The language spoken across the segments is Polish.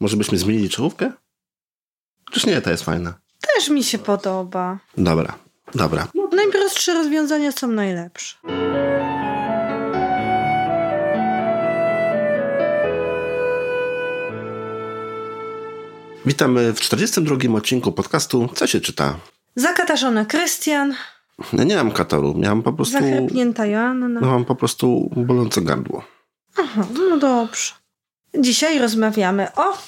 Może byśmy zmienili czołówkę? Czyż nie, ta jest fajna. Też mi się podoba. Dobra, dobra. Najprostsze rozwiązania są najlepsze. Witamy w 42 odcinku podcastu Co się czyta? Zakatarzony Krystian, Ja nie mam kataru, miałam po prostu... zachrypnięta Joanna. No, mam po prostu bolące gardło. Aha, no dobrze. Dzisiaj rozmawiamy o,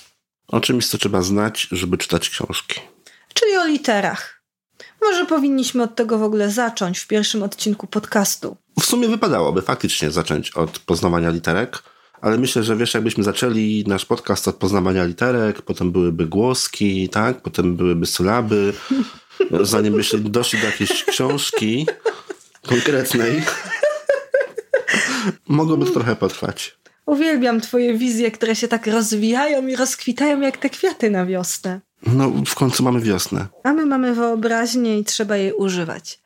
O czymś, co trzeba znać, żeby czytać książki. czyli o literach. Może powinniśmy od tego w ogóle zacząć w pierwszym odcinku podcastu. W sumie wypadałoby faktycznie zacząć od poznawania literek, ale myślę, że wiesz, jakbyśmy zaczęli nasz podcast od poznawania literek, potem byłyby głoski, tak? Potem byłyby sylaby, zanim byśmy doszli do jakiejś książki konkretnej. Mogłoby to trochę potrwać. Uwielbiam twoje wizje, które się tak rozwijają i rozkwitają jak te kwiaty na wiosnę. No, w końcu mamy wiosnę. A my mamy wyobraźnię i trzeba jej używać.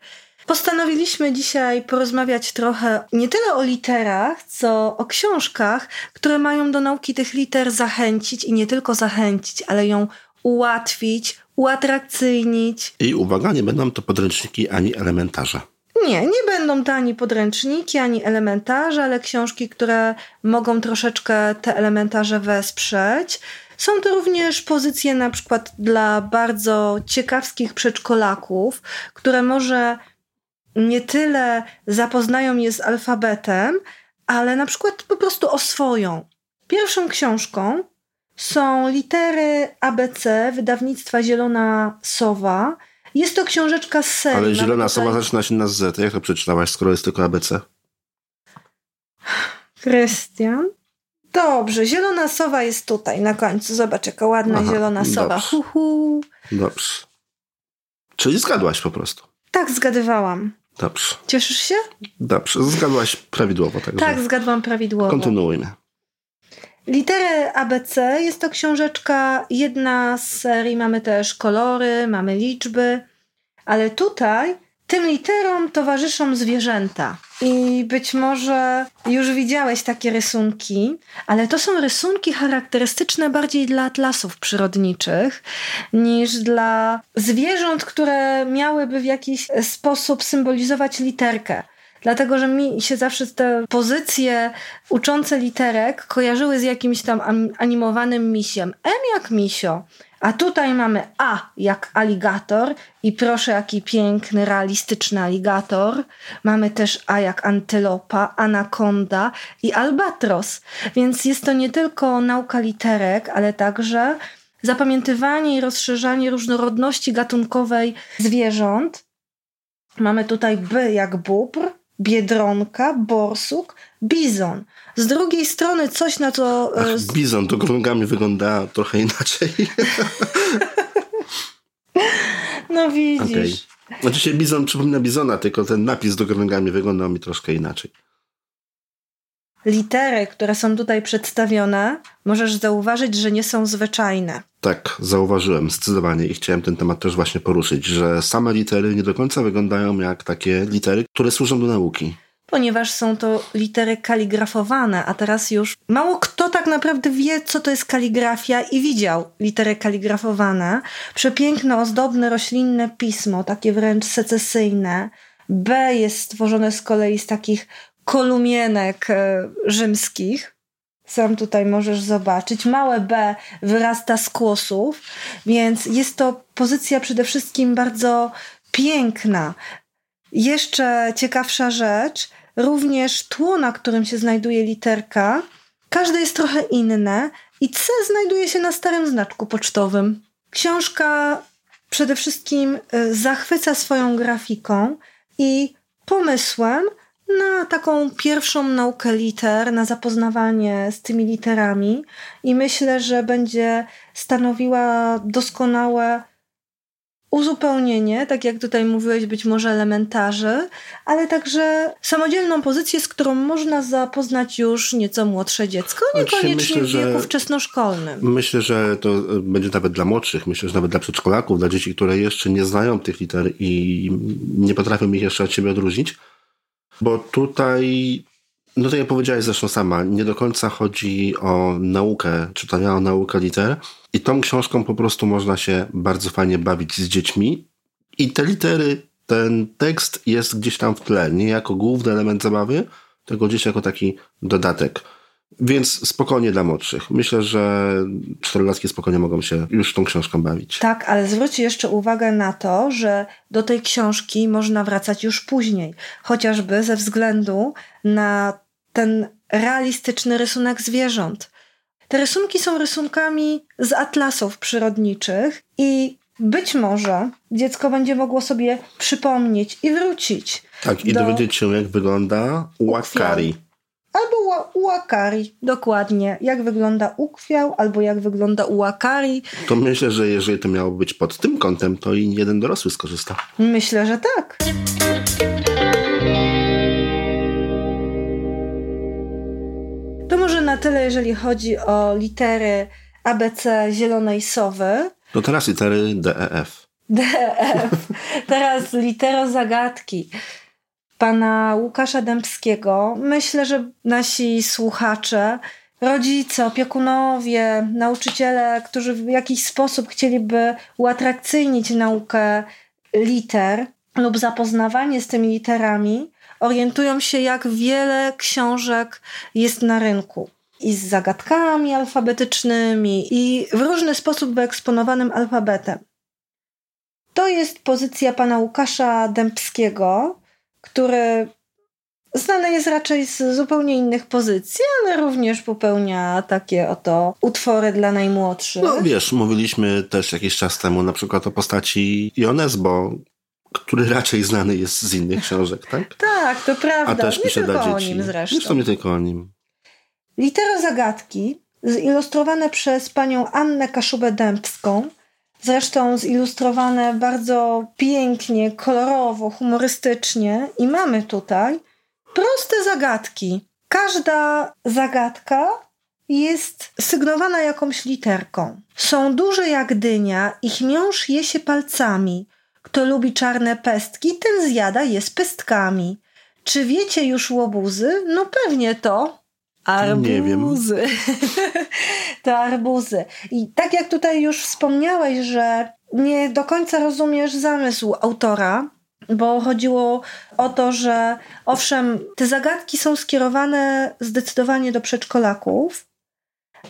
Postanowiliśmy dzisiaj porozmawiać trochę nie tyle o literach, co o książkach, które mają do nauki tych liter zachęcić i nie tylko zachęcić, ale ją ułatwić, uatrakcyjnić. I uwaga, nie będą to podręczniki ani elementarze. Nie, nie będą to ani podręczniki, ani elementarze, ale książki, które mogą troszeczkę te elementarze wesprzeć. Są to również pozycje na przykład dla bardzo ciekawskich przedszkolaków, które może nie tyle zapoznają je z alfabetem, ale na przykład po prostu oswoją. Pierwszą książką są litery ABC wydawnictwa Zielona Sowa. Jest to książeczka z serii. Ale zielona tutaj- sowa zaczyna się na Z. Jak to przeczytałaś, skoro jest tylko ABC? Krystian. Dobrze, zielona sowa jest tutaj na końcu. Zobacz, jaka ładna Aha, zielona sowa. dobrze. Hu, hu. Dobrze. Czyli zgadłaś po prostu. Tak, zgadywałam. Dobrze. Cieszysz się? Dobrze. Zgadłaś prawidłowo. Także Tak, zgadłam prawidłowo. kontynuujmy. Litery ABC jest to książeczka, jedna z serii. Mamy też kolory, mamy liczby, ale tutaj tym literom towarzyszą zwierzęta. I być może już widziałeś takie rysunki, ale to są rysunki charakterystyczne bardziej dla atlasów przyrodniczych niż dla zwierząt, które miałyby w jakiś sposób symbolizować literkę. Dlatego, że mi się zawsze te pozycje uczące literek kojarzyły z jakimś tam am- animowanym misiem. M jak misio. A tutaj mamy A jak aligator i proszę jaki piękny, realistyczny aligator. Mamy też A jak antylopa, anakonda i albatros. Więc jest to nie tylko nauka literek, ale także zapamiętywanie i rozszerzanie różnorodności gatunkowej zwierząt. Mamy tutaj B jak bóbr, biedronka, borsuk, bizon. Z drugiej strony coś, na co... e, Ach, bizon to krągami wygląda trochę inaczej. No widzisz. Okej. Znaczy się bizon przypomina bizona, tylko ten napis do krągami wyglądał mi troszkę inaczej. Litery, które są tutaj przedstawione, możesz zauważyć, że nie są zwyczajne. Tak, zauważyłem zdecydowanie i chciałem ten temat też właśnie poruszyć, że same litery nie do końca wyglądają jak takie litery, które służą do nauki. Ponieważ są to litery kaligrafowane, a teraz już mało kto tak naprawdę wie, co to jest kaligrafia i widział litery kaligrafowane. Przepiękne, ozdobne, roślinne pismo, takie wręcz secesyjne. B jest stworzone z kolei z takich kolumienek e, rzymskich. Sam tutaj możesz zobaczyć. Małe B wyrasta z kłosów, więc jest to pozycja przede wszystkim bardzo piękna. Jeszcze ciekawsza rzecz, również tło, na którym się znajduje literka, każde jest trochę inne i C znajduje się na starym znaczku pocztowym. Książka przede wszystkim y, zachwyca swoją grafiką i pomysłem na taką pierwszą naukę liter, na zapoznawanie z tymi literami i myślę, że będzie stanowiła doskonałe uzupełnienie, tak jak tutaj mówiłeś, być może elementarzy, ale także samodzielną pozycję, z którą można zapoznać już nieco młodsze dziecko, Znaczy, niekoniecznie myślę, w wieku wczesnoszkolnym. Myślę, że to będzie nawet dla młodszych, myślę, że nawet dla przedszkolaków, dla dzieci, które jeszcze nie znają tych liter i nie potrafią ich jeszcze od siebie odróżnić, bo tutaj No to ja powiedziałaś zresztą sama, nie do końca chodzi o naukę czytania, o naukę liter. I tą książką po prostu można się bardzo fajnie bawić z dziećmi. I te litery, ten tekst jest gdzieś tam w tle, nie jako główny element zabawy, tylko gdzieś jako taki dodatek. Więc spokojnie dla młodszych. Myślę, że czterolatki spokojnie mogą się już tą książką bawić. Tak, ale zwróćcie jeszcze uwagę na to, że do tej książki można wracać już później. Chociażby ze względu na ten realistyczny rysunek zwierząt. Te rysunki są rysunkami z atlasów przyrodniczych i być może dziecko będzie mogło sobie przypomnieć i wrócić. Tak, i do... dowiedzieć się, jak wygląda łakari. Albo uakari, dokładnie. Jak wygląda ukwiał, albo jak wygląda uakari. To myślę, że jeżeli to miało być pod tym kątem, to i jeden dorosły skorzysta. Myślę, że tak. To może na tyle, jeżeli chodzi o litery ABC zielonej sowy. To teraz litery DEF. DEF. Teraz litero zagadki pana Łukasza Dębskiego. Myślę, że nasi słuchacze, rodzice, opiekunowie, nauczyciele, którzy w jakiś sposób chcieliby uatrakcyjnić naukę liter lub zapoznawanie z tymi literami, orientują się, jak wiele książek jest na rynku. I z zagadkami alfabetycznymi, i w różny sposób wyeksponowanym alfabetem. To jest pozycja pana Łukasza Dębskiego, który znany jest raczej z zupełnie innych pozycji, ale również popełnia takie oto utwory dla najmłodszych. No wiesz, mówiliśmy też jakiś czas temu na przykład o postaci Jonesbo, który raczej znany jest z innych książek, tak? Tak, to prawda. A też nie pisze tylko dla o dzieci. nim zresztą. Zresztą nie tylko o nim. Litera zagadki, zilustrowane przez panią Annę Kaszubę-Dębską, Zresztą zilustrowane bardzo pięknie, kolorowo, humorystycznie. I mamy tutaj proste zagadki. Każda zagadka jest sygnowana jakąś literką. Są duże jak dynia, ich miąż je się palcami. Kto lubi czarne pestki, ten zjada je z pestkami. Czy wiecie już łobuzy? No pewnie to Arbuzy. Nie wiem. to arbuzy. I tak jak tutaj już wspomniałeś, że nie do końca rozumiesz zamysł autora, bo chodziło o to, że owszem, te zagadki są skierowane zdecydowanie do przedszkolaków,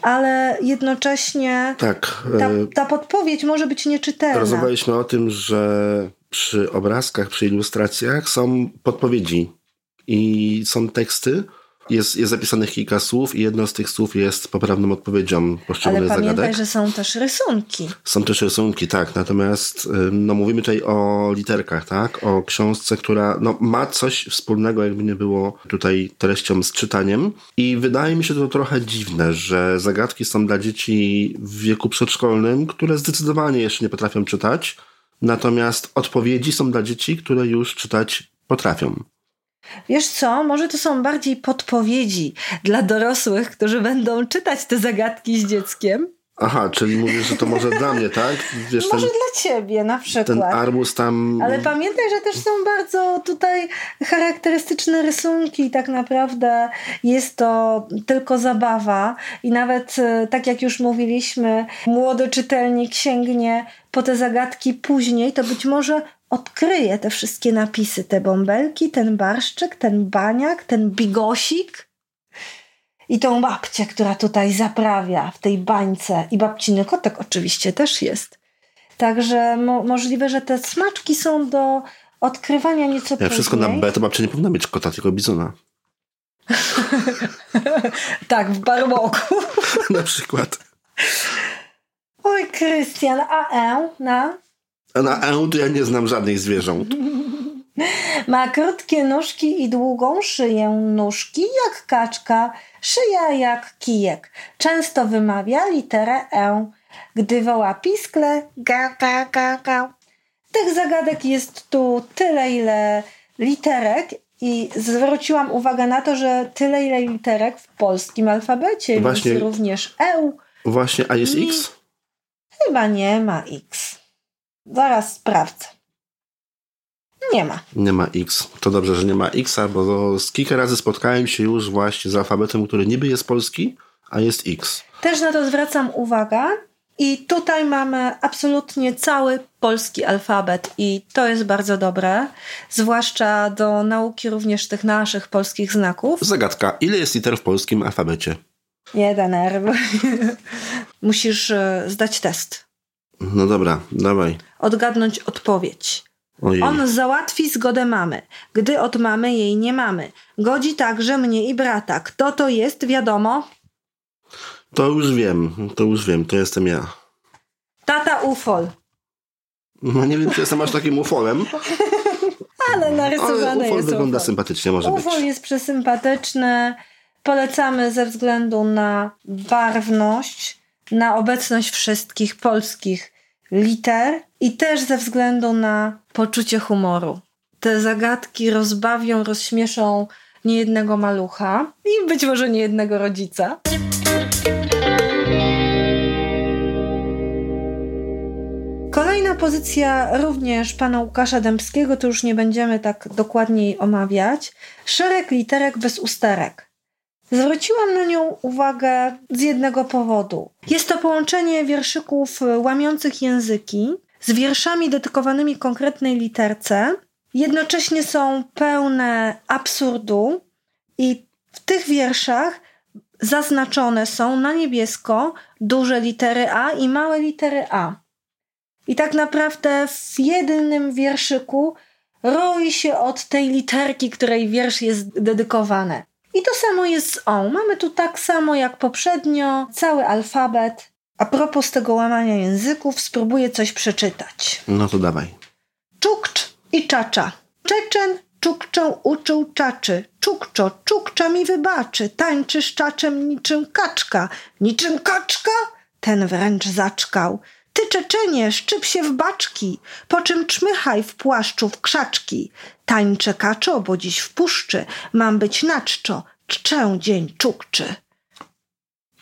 ale jednocześnie tak, ta, e, ta podpowiedź może być nieczytelna. Rozmawialiśmy o tym, że przy obrazkach, przy ilustracjach są podpowiedzi i są teksty, jest, jest zapisanych kilka słów i jedno z tych słów jest poprawną odpowiedzią poszczególnych Ale pamiętaj, zagadek. że są też rysunki. Są też rysunki, tak. Natomiast no, mówimy tutaj o literkach, tak? O książce, która no, ma coś wspólnego, jakby nie było tutaj treścią z czytaniem. I wydaje mi się to trochę dziwne, że zagadki są dla dzieci w wieku przedszkolnym, które zdecydowanie jeszcze nie potrafią czytać. Natomiast odpowiedzi są dla dzieci, które już czytać potrafią. Wiesz co, może to są bardziej podpowiedzi dla dorosłych, którzy będą czytać te zagadki z dzieckiem. Aha, czyli mówisz, że to może dla mnie, tak? Wiesz, może ten, dla ciebie na przykład. Ten arbus tam... Ale pamiętaj, że też są bardzo tutaj charakterystyczne rysunki. Tak naprawdę jest to tylko zabawa i nawet, e, tak jak już mówiliśmy, młody czytelnik sięgnie po te zagadki później, to być może odkryje te wszystkie napisy, te bąbelki, ten barszczyk, ten baniak, ten bigosik i tą babcię, która tutaj zaprawia w tej bańce i babciny kotek oczywiście też jest. Także mo możliwe, że te smaczki są do odkrywania nieco Jak później. wszystko na B, to babcia nie powinna mieć kota, tylko bizona. tak, w barmoku. na przykład. Oj, Krystian, a E na? Na E to ja nie znam żadnych zwierząt. Ma krótkie nóżki i długą szyję. Nóżki jak kaczka, szyja jak kijek. Często wymawia literę E. Gdy woła piskle, ga, ga, ga, ga. Tych zagadek jest tu tyle, ile literek i zwróciłam uwagę na to, że tyle, ile literek w polskim alfabecie, Właśnie. więc również E. Właśnie, a jest X? Chyba nie ma X. Zaraz sprawdzę. Nie ma. Nie ma X. To dobrze, że nie ma Xa, bo z kilka razy spotkałem się już właśnie z alfabetem, który niby jest polski, a jest X. Też na to zwracam uwagę. I tutaj mamy absolutnie cały polski alfabet, i to jest bardzo dobre, zwłaszcza do nauki również tych naszych polskich znaków. Zagadka: ile jest liter w polskim alfabecie? Nie denerw. Musisz e, zdać test. No dobra, dawaj. Odgadnąć odpowiedź. Ojej. On załatwi zgodę mamy, gdy od mamy jej nie mamy. Godzi także mnie i brata. Kto to jest, wiadomo. To już wiem, to już wiem, to jestem ja. Tata Ufol. No nie wiem, czy jestem aż takim ufolem, Ale ale narysowany ufol jest wygląda ufol. sympatycznie, może być. Ufol jest przesympatyczny. Polecamy ze względu na barwność, na obecność wszystkich polskich liter i też ze względu na poczucie humoru. Te zagadki rozbawią, rozśmieszą niejednego malucha i być może niejednego rodzica. Kolejna pozycja również pana Łukasza Dębskiego, to już nie będziemy tak dokładniej omawiać. Szereg literek bez usterek. Zwróciłam na nią uwagę z jednego powodu. Jest to połączenie wierszyków łamiących języki z wierszami dedykowanymi konkretnej literce. Jednocześnie są pełne absurdu i w tych wierszach zaznaczone są na niebiesko duże litery A i małe litery A. I tak naprawdę w jednym wierszyku roi się od tej literki, której wiersz jest dedykowany. I to samo jest z O. Mamy tu tak samo jak poprzednio cały alfabet. A propos tego łamania języków, spróbuję coś przeczytać. No to dawaj. Czukcz i czacza. Czeczen czukczę uczył czaczy. Czukczo, czukcza mi wybaczy. Tańczy z czaczem niczym kaczka. Niczym kaczka? Ten wręcz zaczkał. Ty Czeczenie, szczyp się w baczki, po czym czmychaj w płaszczu w krzaczki. Tańczę kaczo, bo dziś w puszczy mam być na czczo, czczę dzień czukczy.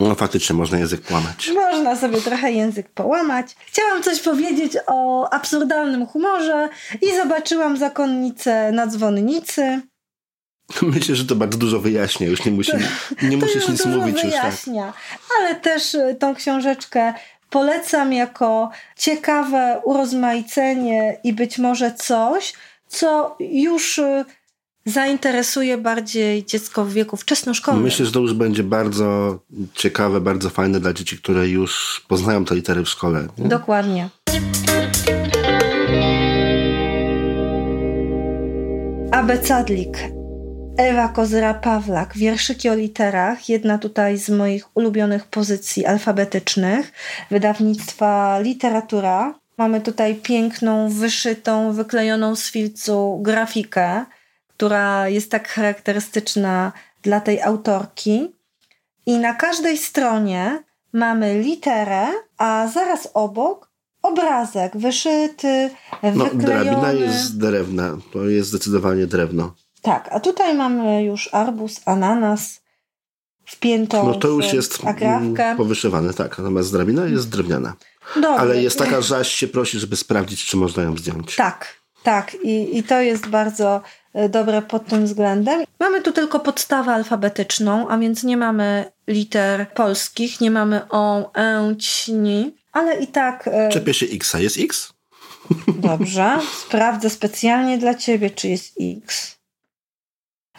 No faktycznie można język połamać. Można sobie trochę język połamać. Chciałam coś powiedzieć o absurdalnym humorze i zobaczyłam zakonnicę na dzwonnicy. Myślę, że to bardzo dużo wyjaśnia. Już nie, musi, nie To musisz nic mówić już tak. wyjaśnia. Ale też y, tą książeczkę polecam jako ciekawe urozmaicenie i być może coś, co już y, zainteresuje bardziej dziecko w wieku wczesnoszkolnym. Myślę, że to już będzie bardzo ciekawe, bardzo fajne dla dzieci, które już poznają te litery w szkole. Nie? Dokładnie. Abecadlik. Ewa Kozera-Pawlak. Wierszyki o literach. Jedna tutaj z moich ulubionych pozycji alfabetycznych. Wydawnictwa Literatura. Mamy tutaj piękną, wyszytą, wyklejoną z filcu grafikę, która jest tak charakterystyczna dla tej autorki. I na każdej stronie mamy literę, a zaraz obok obrazek wyszyty, No, wyklejony. drabina jest z drewna. To jest zdecydowanie drewno. Tak, a tutaj mamy już arbuz, ananas wpiętą No to już jest agrawkę. mm, powyszywane, tak. Natomiast drabina jest drewniana. Dobry. Ale jest taka, że aż się prosi, żeby sprawdzić, czy można ją zdjąć. Tak, tak. I, I to jest bardzo e, dobre pod tym względem. Mamy tu tylko podstawę alfabetyczną, a więc nie mamy liter polskich, nie mamy o, e, ćni, ale i tak e, Czepię się X. Jest X? dobrze. Sprawdzę specjalnie dla ciebie, czy jest X.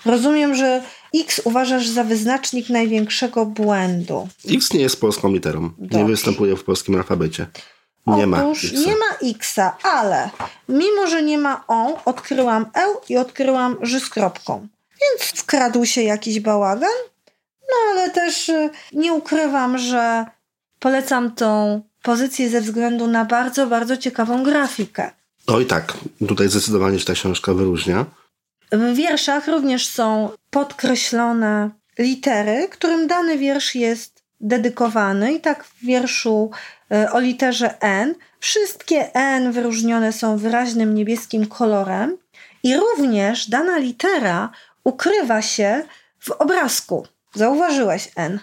Rozumiem, że X uważasz za wyznacznik największego błędu. X nie jest polską literą. Nie Dobrze. występuje w polskim alfabecie. Nie ma Otóż X. nie ma Xa, ale mimo, że nie ma O, odkryłam E i odkryłam Ż z kropką. Więc wkradł się jakiś bałagan. No ale też y, nie ukrywam, że polecam tą pozycję ze względu na bardzo, bardzo ciekawą grafikę. Oj tak, tutaj zdecydowanie się ta książka wyróżnia. W wierszach również są podkreślone litery, którym dany wiersz jest dedykowany. I tak w wierszu e, o literze N wszystkie N wyróżnione są wyraźnym niebieskim kolorem i również dana litera ukrywa się w obrazku. Zauważyłeś N.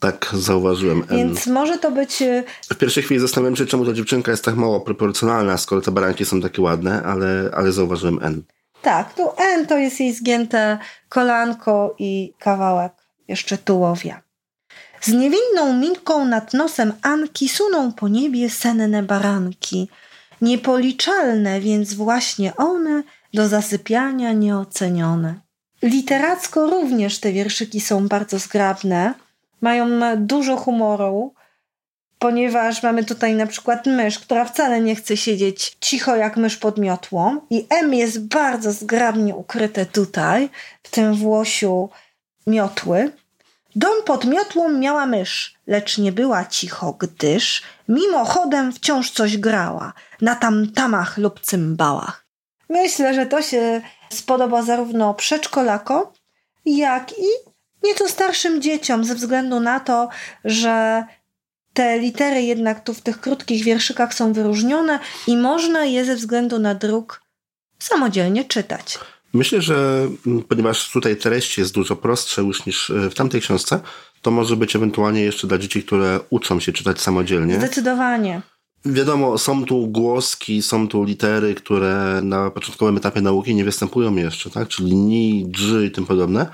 Tak, zauważyłem N. Więc może to być... y, W pierwszej chwili zastanawiałem się, czemu ta dziewczynka jest tak mało proporcjonalna, skoro te baranki są takie ładne, ale, ale zauważyłem N. Tak, tu N to jest jej zgięte kolanko i kawałek jeszcze tułowia. Z niewinną minką nad nosem Anki suną po niebie senne baranki. Niepoliczalne, więc właśnie one do zasypiania nieocenione. Literacko również te wierszyki są bardzo zgrabne, mają dużo humoru, ponieważ mamy tutaj na przykład mysz, która wcale nie chce siedzieć cicho jak mysz pod miotłą i M jest bardzo zgrabnie ukryte tutaj, w tym włosiu miotły. Dom pod miotłą miała mysz, lecz nie była cicho, gdyż mimochodem wciąż coś grała na tamtamach lub cymbałach. Myślę, że to się spodoba zarówno przedszkolakom, jak i nieco starszym dzieciom, ze względu na to, że te litery jednak tu w tych krótkich wierszykach są wyróżnione i można je ze względu na druk samodzielnie czytać. Myślę, że mm, ponieważ tutaj treść jest dużo prostsza już niż e, w tamtej książce, to może być ewentualnie jeszcze dla dzieci, które uczą się czytać samodzielnie. Zdecydowanie. Wiadomo, są tu głoski, są tu litery, które na początkowym etapie nauki nie występują jeszcze, tak? Czyli ni, dży i tym podobne,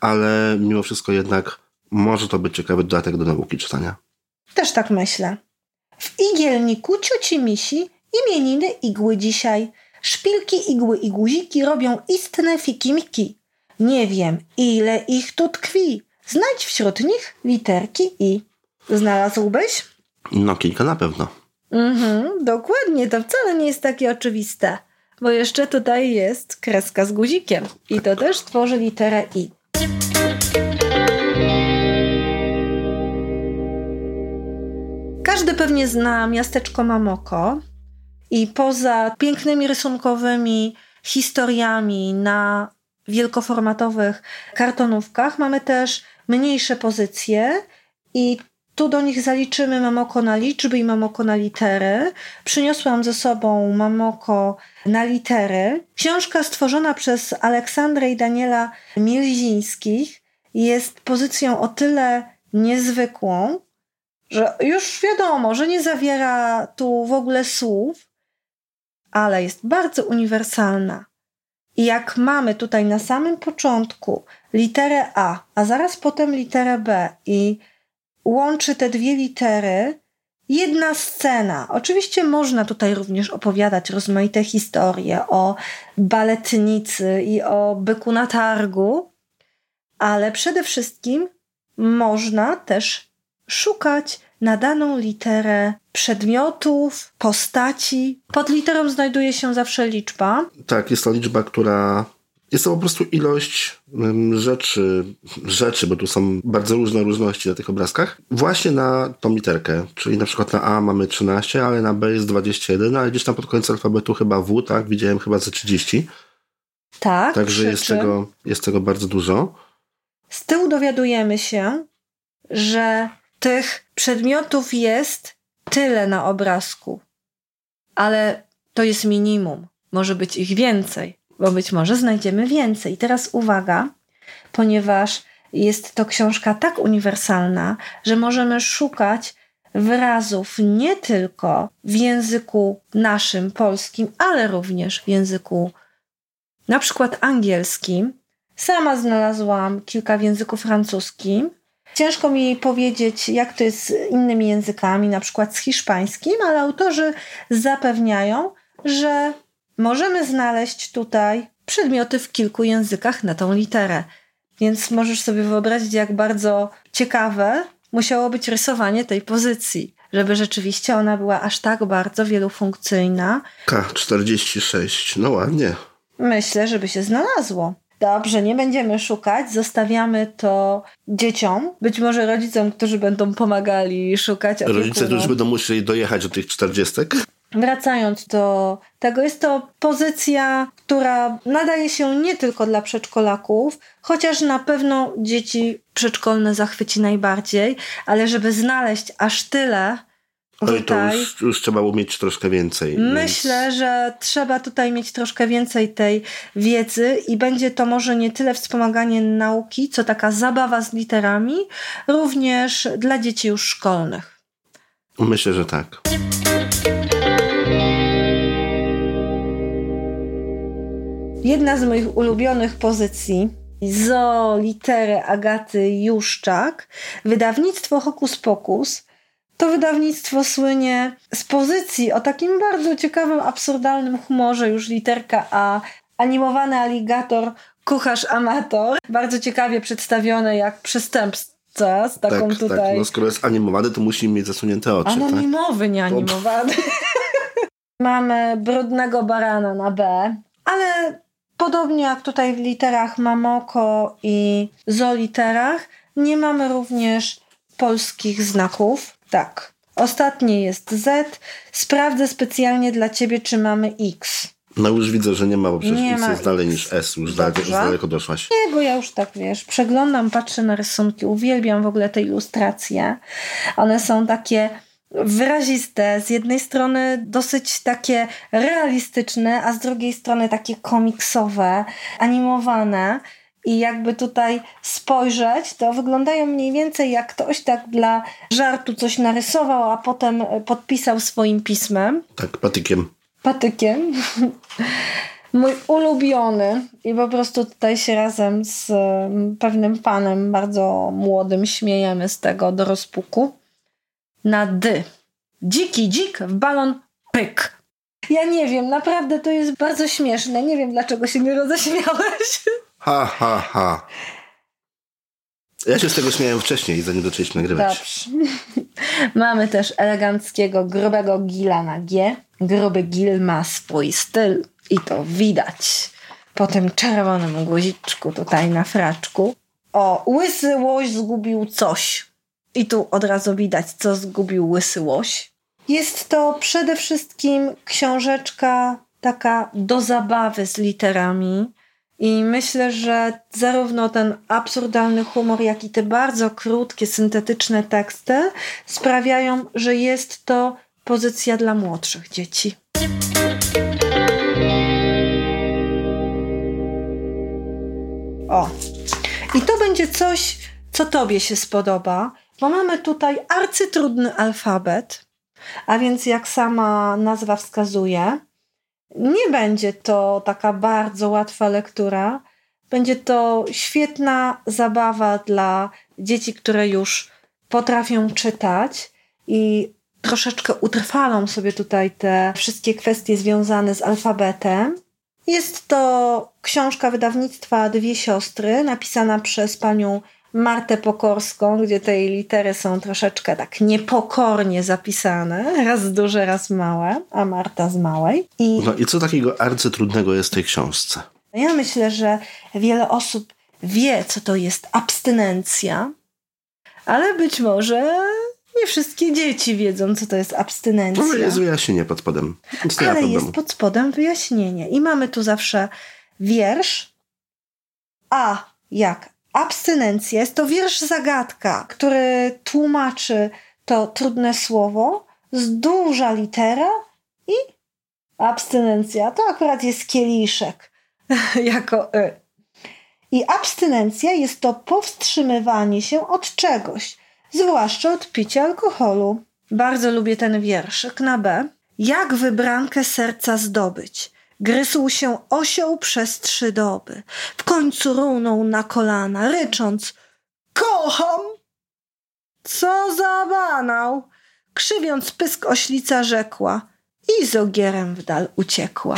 ale mimo wszystko jednak może to być ciekawy dodatek do nauki czytania. Też tak myślę. W igielniku cioci misi imieniny igły dzisiaj. Szpilki, igły i guziki robią istne fikimiki. Nie wiem, ile ich tu tkwi. Znajdź wśród nich literki i. Znalazłbyś? No, kilka na pewno. Mhm, dokładnie, to wcale nie jest takie oczywiste, bo jeszcze tutaj jest kreska z guzikiem i to też tworzy literę I. Każdy pewnie zna miasteczko Mamoko i poza pięknymi rysunkowymi historiami na wielkoformatowych kartonówkach mamy też mniejsze pozycje i tu do nich zaliczymy Mamoko na liczby i Mamoko na litery. Przyniosłam ze sobą Mamoko na litery. Książka stworzona przez Aleksandrę i Daniela Mielzińskich jest pozycją o tyle niezwykłą, że już wiadomo, że nie zawiera tu w ogóle słów, ale jest bardzo uniwersalna. I jak mamy tutaj na samym początku literę A, a zaraz potem literę B i łączy te dwie litery jedna scena. Oczywiście można tutaj również opowiadać rozmaite historie o baletnicy i o byku na targu, ale przede wszystkim można też szukać na daną literę przedmiotów, postaci. Pod literą znajduje się zawsze liczba. Tak, jest to liczba, która jest to po prostu ilość rzeczy, rzeczy, bo tu są bardzo różne różności na tych obrazkach, właśnie na tą literkę. Czyli na przykład na A mamy 13, ale na B jest 21, ale gdzieś tam pod koniec alfabetu chyba W, tak? Widziałem chyba ze 30. Tak. Także jest tego, jest tego bardzo dużo. Z tyłu dowiadujemy się, że tych przedmiotów jest tyle na obrazku, ale to jest minimum. Może być ich więcej, bo być może znajdziemy więcej. Teraz uwaga, ponieważ jest to książka tak uniwersalna, że możemy szukać wyrazów nie tylko w języku naszym, polskim, ale również w języku na przykład angielskim. Sama znalazłam kilka w języku francuskim. Ciężko mi powiedzieć, jak to jest z innymi językami, na przykład z hiszpańskim, ale autorzy zapewniają, że możemy znaleźć tutaj przedmioty w kilku językach na tą literę. Więc możesz sobie wyobrazić, jak bardzo ciekawe musiało być rysowanie tej pozycji, żeby rzeczywiście ona była aż tak bardzo wielofunkcyjna. K46, no ładnie. Myślę, żeby się znalazło. Dobrze, nie będziemy szukać, zostawiamy to dzieciom, być może rodzicom, którzy będą pomagali szukać. Rodzice, opiekunom. którzy będą musieli dojechać do tych 40. Wracając do tego, jest to pozycja, która nadaje się nie tylko dla przedszkolaków, chociaż na pewno dzieci przedszkolne zachwyci najbardziej, ale żeby znaleźć aż tyle Oj, tutaj. to już, już trzeba umieć troszkę więcej. Myślę, więc... że trzeba tutaj mieć troszkę więcej tej wiedzy i będzie to może nie tyle wspomaganie nauki, co taka zabawa z literami, również dla dzieci już szkolnych. Myślę, że tak. Jedna z moich ulubionych pozycji zo litery Agaty Juszczak, wydawnictwo Hokus Pokus. To wydawnictwo słynie z pozycji o takim bardzo ciekawym, absurdalnym humorze, już literka A, animowany aligator, kucharz amator, bardzo ciekawie przedstawione jak przestępca z taką tak, tutaj... Tak. No skoro jest animowany, to musi mieć zasunięte oczy. Anonimowy, tak? nie animowany. Mamy brudnego barana na B, ale podobnie jak tutaj w literach Mamoko i Zoliterach, nie mamy również polskich znaków. Tak. Ostatnie jest Z. Sprawdzę specjalnie dla ciebie, czy mamy X. No już widzę, że nie ma, bo przecież Nie X jest dalej X. niż S. Już daleko, daleko doszłaś. Nie, bo ja już tak wiesz, przeglądam, patrzę na rysunki, uwielbiam w ogóle te ilustracje. One są takie wyraziste, z jednej strony dosyć takie realistyczne, a z drugiej strony takie komiksowe, animowane. I jakby tutaj spojrzeć, to wyglądają mniej więcej jak ktoś tak dla żartu coś narysował, a potem podpisał swoim pismem Tak, patykiem. patykiem. Mój ulubiony i po prostu tutaj się razem z mm, pewnym panem bardzo młodym śmiejemy z tego do rozpuku. Na D. Dziki dzik w balon pyk. Ja nie wiem, naprawdę to jest bardzo śmieszne. Nie wiem, dlaczego się nie roześmiałeś. Ha, ha, ha. Ja się z tego śmiałem wcześniej, zanim zaczęliśmy nagrywać. Dobrze. Mamy też eleganckiego, grubego gila na G. Gruby gil ma swój styl i to widać po tym czerwonym guziczku tutaj na fraczku. O, łysy łoś zgubił coś. I tu od razu widać, co zgubił łysy łoś. Jest to przede wszystkim książeczka taka do zabawy z literami. I myślę, że zarówno ten absurdalny humor, jak i te bardzo krótkie, syntetyczne teksty sprawiają, że jest to pozycja dla młodszych dzieci. O, i to będzie coś, co Tobie się spodoba, bo mamy tutaj arcytrudny alfabet, a więc jak sama nazwa wskazuje, nie będzie to taka bardzo łatwa lektura. Będzie to świetna zabawa dla dzieci, które już potrafią czytać i troszeczkę utrwalą sobie tutaj te wszystkie kwestie związane z alfabetem. Jest to książka wydawnictwa Dwie Siostry, napisana przez panią Martę Pokorską, gdzie te litery są troszeczkę tak niepokornie zapisane, raz duże, raz małe, a Marta z małej. I No i co takiego arcytrudnego jest w tej książce? ja myślę, że wiele osób wie, co to jest abstynencja, ale być może nie wszystkie dzieci wiedzą, co to jest abstynencja. No jest wyjaśnienie pod spodem. Ma ale jest pod spodem wyjaśnienie. I mamy tu zawsze wiersz, a jak abstynencja jest to wiersz zagadka, który tłumaczy to trudne słowo z duża litera i abstynencja. To akurat jest kieliszek jako y. I abstynencja jest to powstrzymywanie się od czegoś, zwłaszcza od picia alkoholu. Bardzo lubię ten wierszyk na B. Jak wybrankę serca zdobyć? Gryzł się osioł przez trzy doby. W końcu runął na kolana, rycząc Kocham! Co za banał! Krzywiąc pysk oślica rzekła i z ogierem w dal uciekła.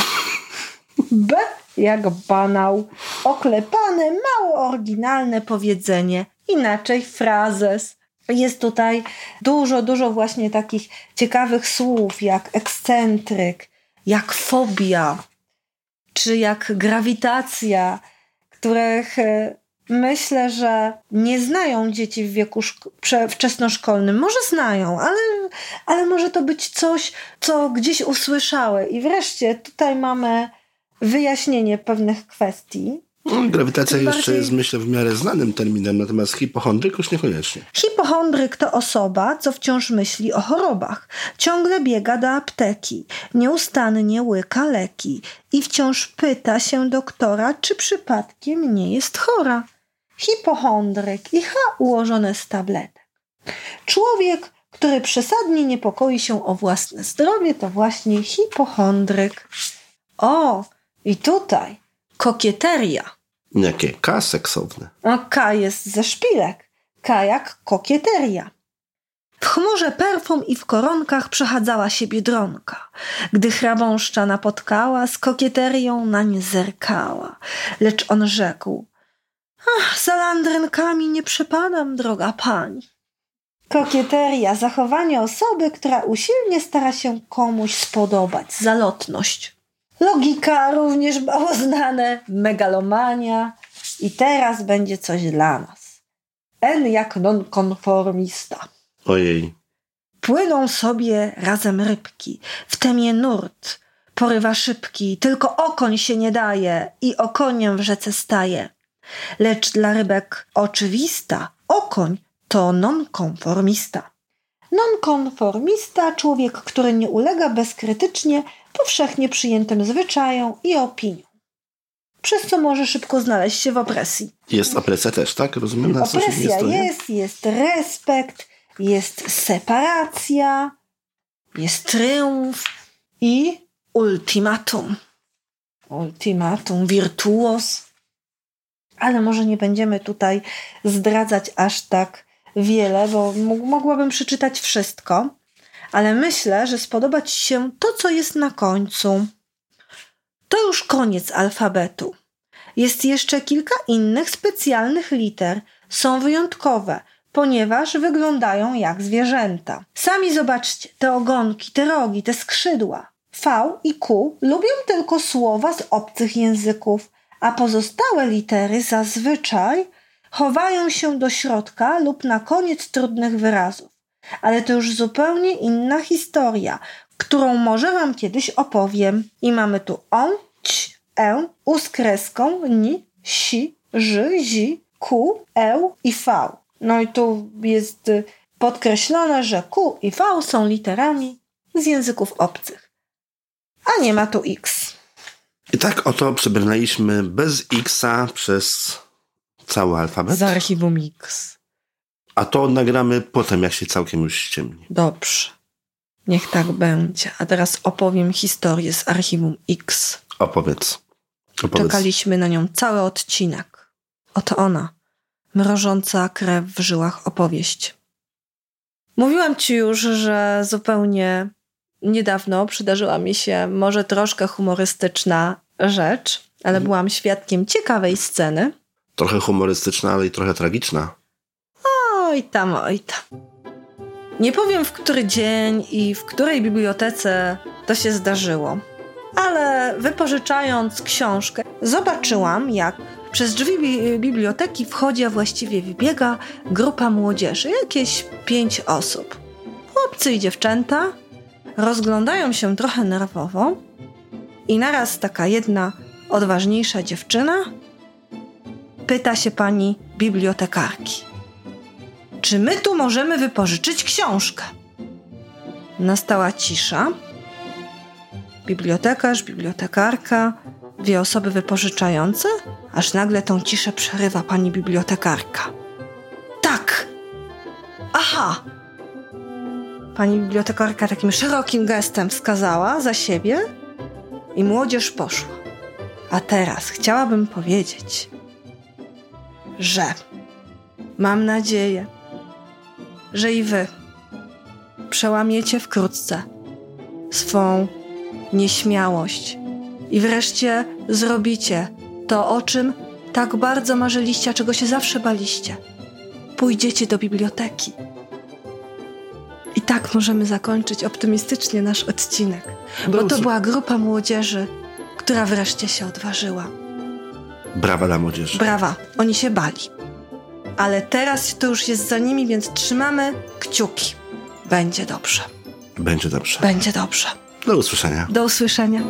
B jak banał. Oklepane, mało oryginalne powiedzenie. Inaczej frazes. Jest tutaj dużo, dużo właśnie takich ciekawych słów, jak ekscentryk, jak fobia, czy jak grawitacja, których e, myślę, że nie znają dzieci w wieku wczesnoszkolnym. Może znają, ale, ale może to być coś, co gdzieś usłyszały. I wreszcie tutaj mamy wyjaśnienie pewnych kwestii. Grawitacja Tym jeszcze bardziej- jest, myślę, w miarę znanym terminem, natomiast hipochondryk już niekoniecznie. Hipochondryk to osoba, co wciąż myśli o chorobach. ciągle biega do apteki, nieustannie łyka leki i wciąż pyta się doktora, czy przypadkiem nie jest chora. Hipochondryk i ha ułożone z tabletek. Człowiek, który przesadnie niepokoi się o własne zdrowie, to właśnie hipochondryk. O, i tutaj kokieteria. Jakie? K seksowne. A K jest ze szpilek. K jak kokieteria. W chmurze perfum i w koronkach przechadzała się biedronka. Gdy hrabąszcza napotkała, z kokieterią na nie zerkała. Lecz on rzekł, ach, za landrynkami nie przepadam, droga pani. Kokieteria, zachowanie osoby, która usilnie stara się komuś spodobać, zalotność. Logika również mało znane, megalomania i teraz będzie coś dla nas. N jak nonkonformista. Ojej. Płyną sobie razem rybki, w temie nurt, porywa szybki, tylko okoń się nie daje i okoniem w rzece staje. Lecz dla rybek oczywista, okoń to nonkonformista. Nonkonformista, człowiek, który nie ulega bezkrytycznie powszechnie przyjętym zwyczajom i opiniom. Przez co może szybko znaleźć się w opresji. Jest opresja też, tak? Rozumiem na Opresja jest, jest respekt, jest separacja, jest triumf i ultimatum. Ultimatum, wirtuos. Ale może nie będziemy tutaj zdradzać aż tak wiele, bo mogłabym przeczytać wszystko, ale myślę, że spodoba Ci się to, co jest na końcu. To już koniec alfabetu. Jest jeszcze kilka innych specjalnych liter. Są wyjątkowe, ponieważ wyglądają jak zwierzęta. Sami zobaczcie te ogonki, te rogi, te skrzydła. V i Q lubią tylko słowa z obcych języków, a pozostałe litery zazwyczaj chowają się do środka lub na koniec trudnych wyrazów. Ale to już zupełnie inna historia, którą może Wam kiedyś opowiem. I mamy tu on, ć, e, u z kreską, ni, si, ży, zi, ku, e i v. No i tu jest podkreślone, że Q i V są literami z języków obcych. A nie ma tu X. I tak oto przebrnęliśmy bez Xa przez cały alfabet. Z archiwum X. A to nagramy potem, jak się całkiem już ściemni. Dobrze. Niech tak będzie. A teraz opowiem historię z archiwum X. Opowiedz. Opowiedz. Czekaliśmy na nią cały odcinek. Oto ona mrożąca krew w żyłach opowieść. Mówiłam ci już, że zupełnie niedawno przydarzyła mi się może troszkę humorystyczna rzecz, ale mhm. byłam świadkiem ciekawej sceny. Trochę humorystyczna, ale i trochę tragiczna. Oj tam, oj tam. Nie powiem w który dzień i w której bibliotece to się zdarzyło, ale wypożyczając książkę, zobaczyłam, jak przez drzwi biblioteki wchodzi, a właściwie wybiega grupa młodzieży, jakieś pięć osób. Chłopcy i dziewczęta rozglądają się trochę nerwowo i naraz taka jedna odważniejsza dziewczyna pyta się pani bibliotekarki. Czy my tu możemy wypożyczyć książkę? Nastała cisza. Bibliotekarz, bibliotekarka dwie osoby wypożyczające, aż nagle tą ciszę przerywa pani bibliotekarka. Tak! Aha! Pani bibliotekarka takim szerokim gestem wskazała za siebie i młodzież poszła. A teraz chciałabym powiedzieć, że mam nadzieję, że i wy przełamiecie wkrótce swą nieśmiałość i wreszcie zrobicie to, o czym tak bardzo marzyliście, a czego się zawsze baliście. Pójdziecie do biblioteki. I tak możemy zakończyć optymistycznie nasz odcinek, bo to była grupa młodzieży, która wreszcie się odważyła. Brawa dla młodzieży. Brawa, oni się bali. Ale teraz to już jest za nimi, więc trzymamy kciuki. Będzie dobrze. Będzie dobrze. Będzie dobrze. Do usłyszenia. Do usłyszenia.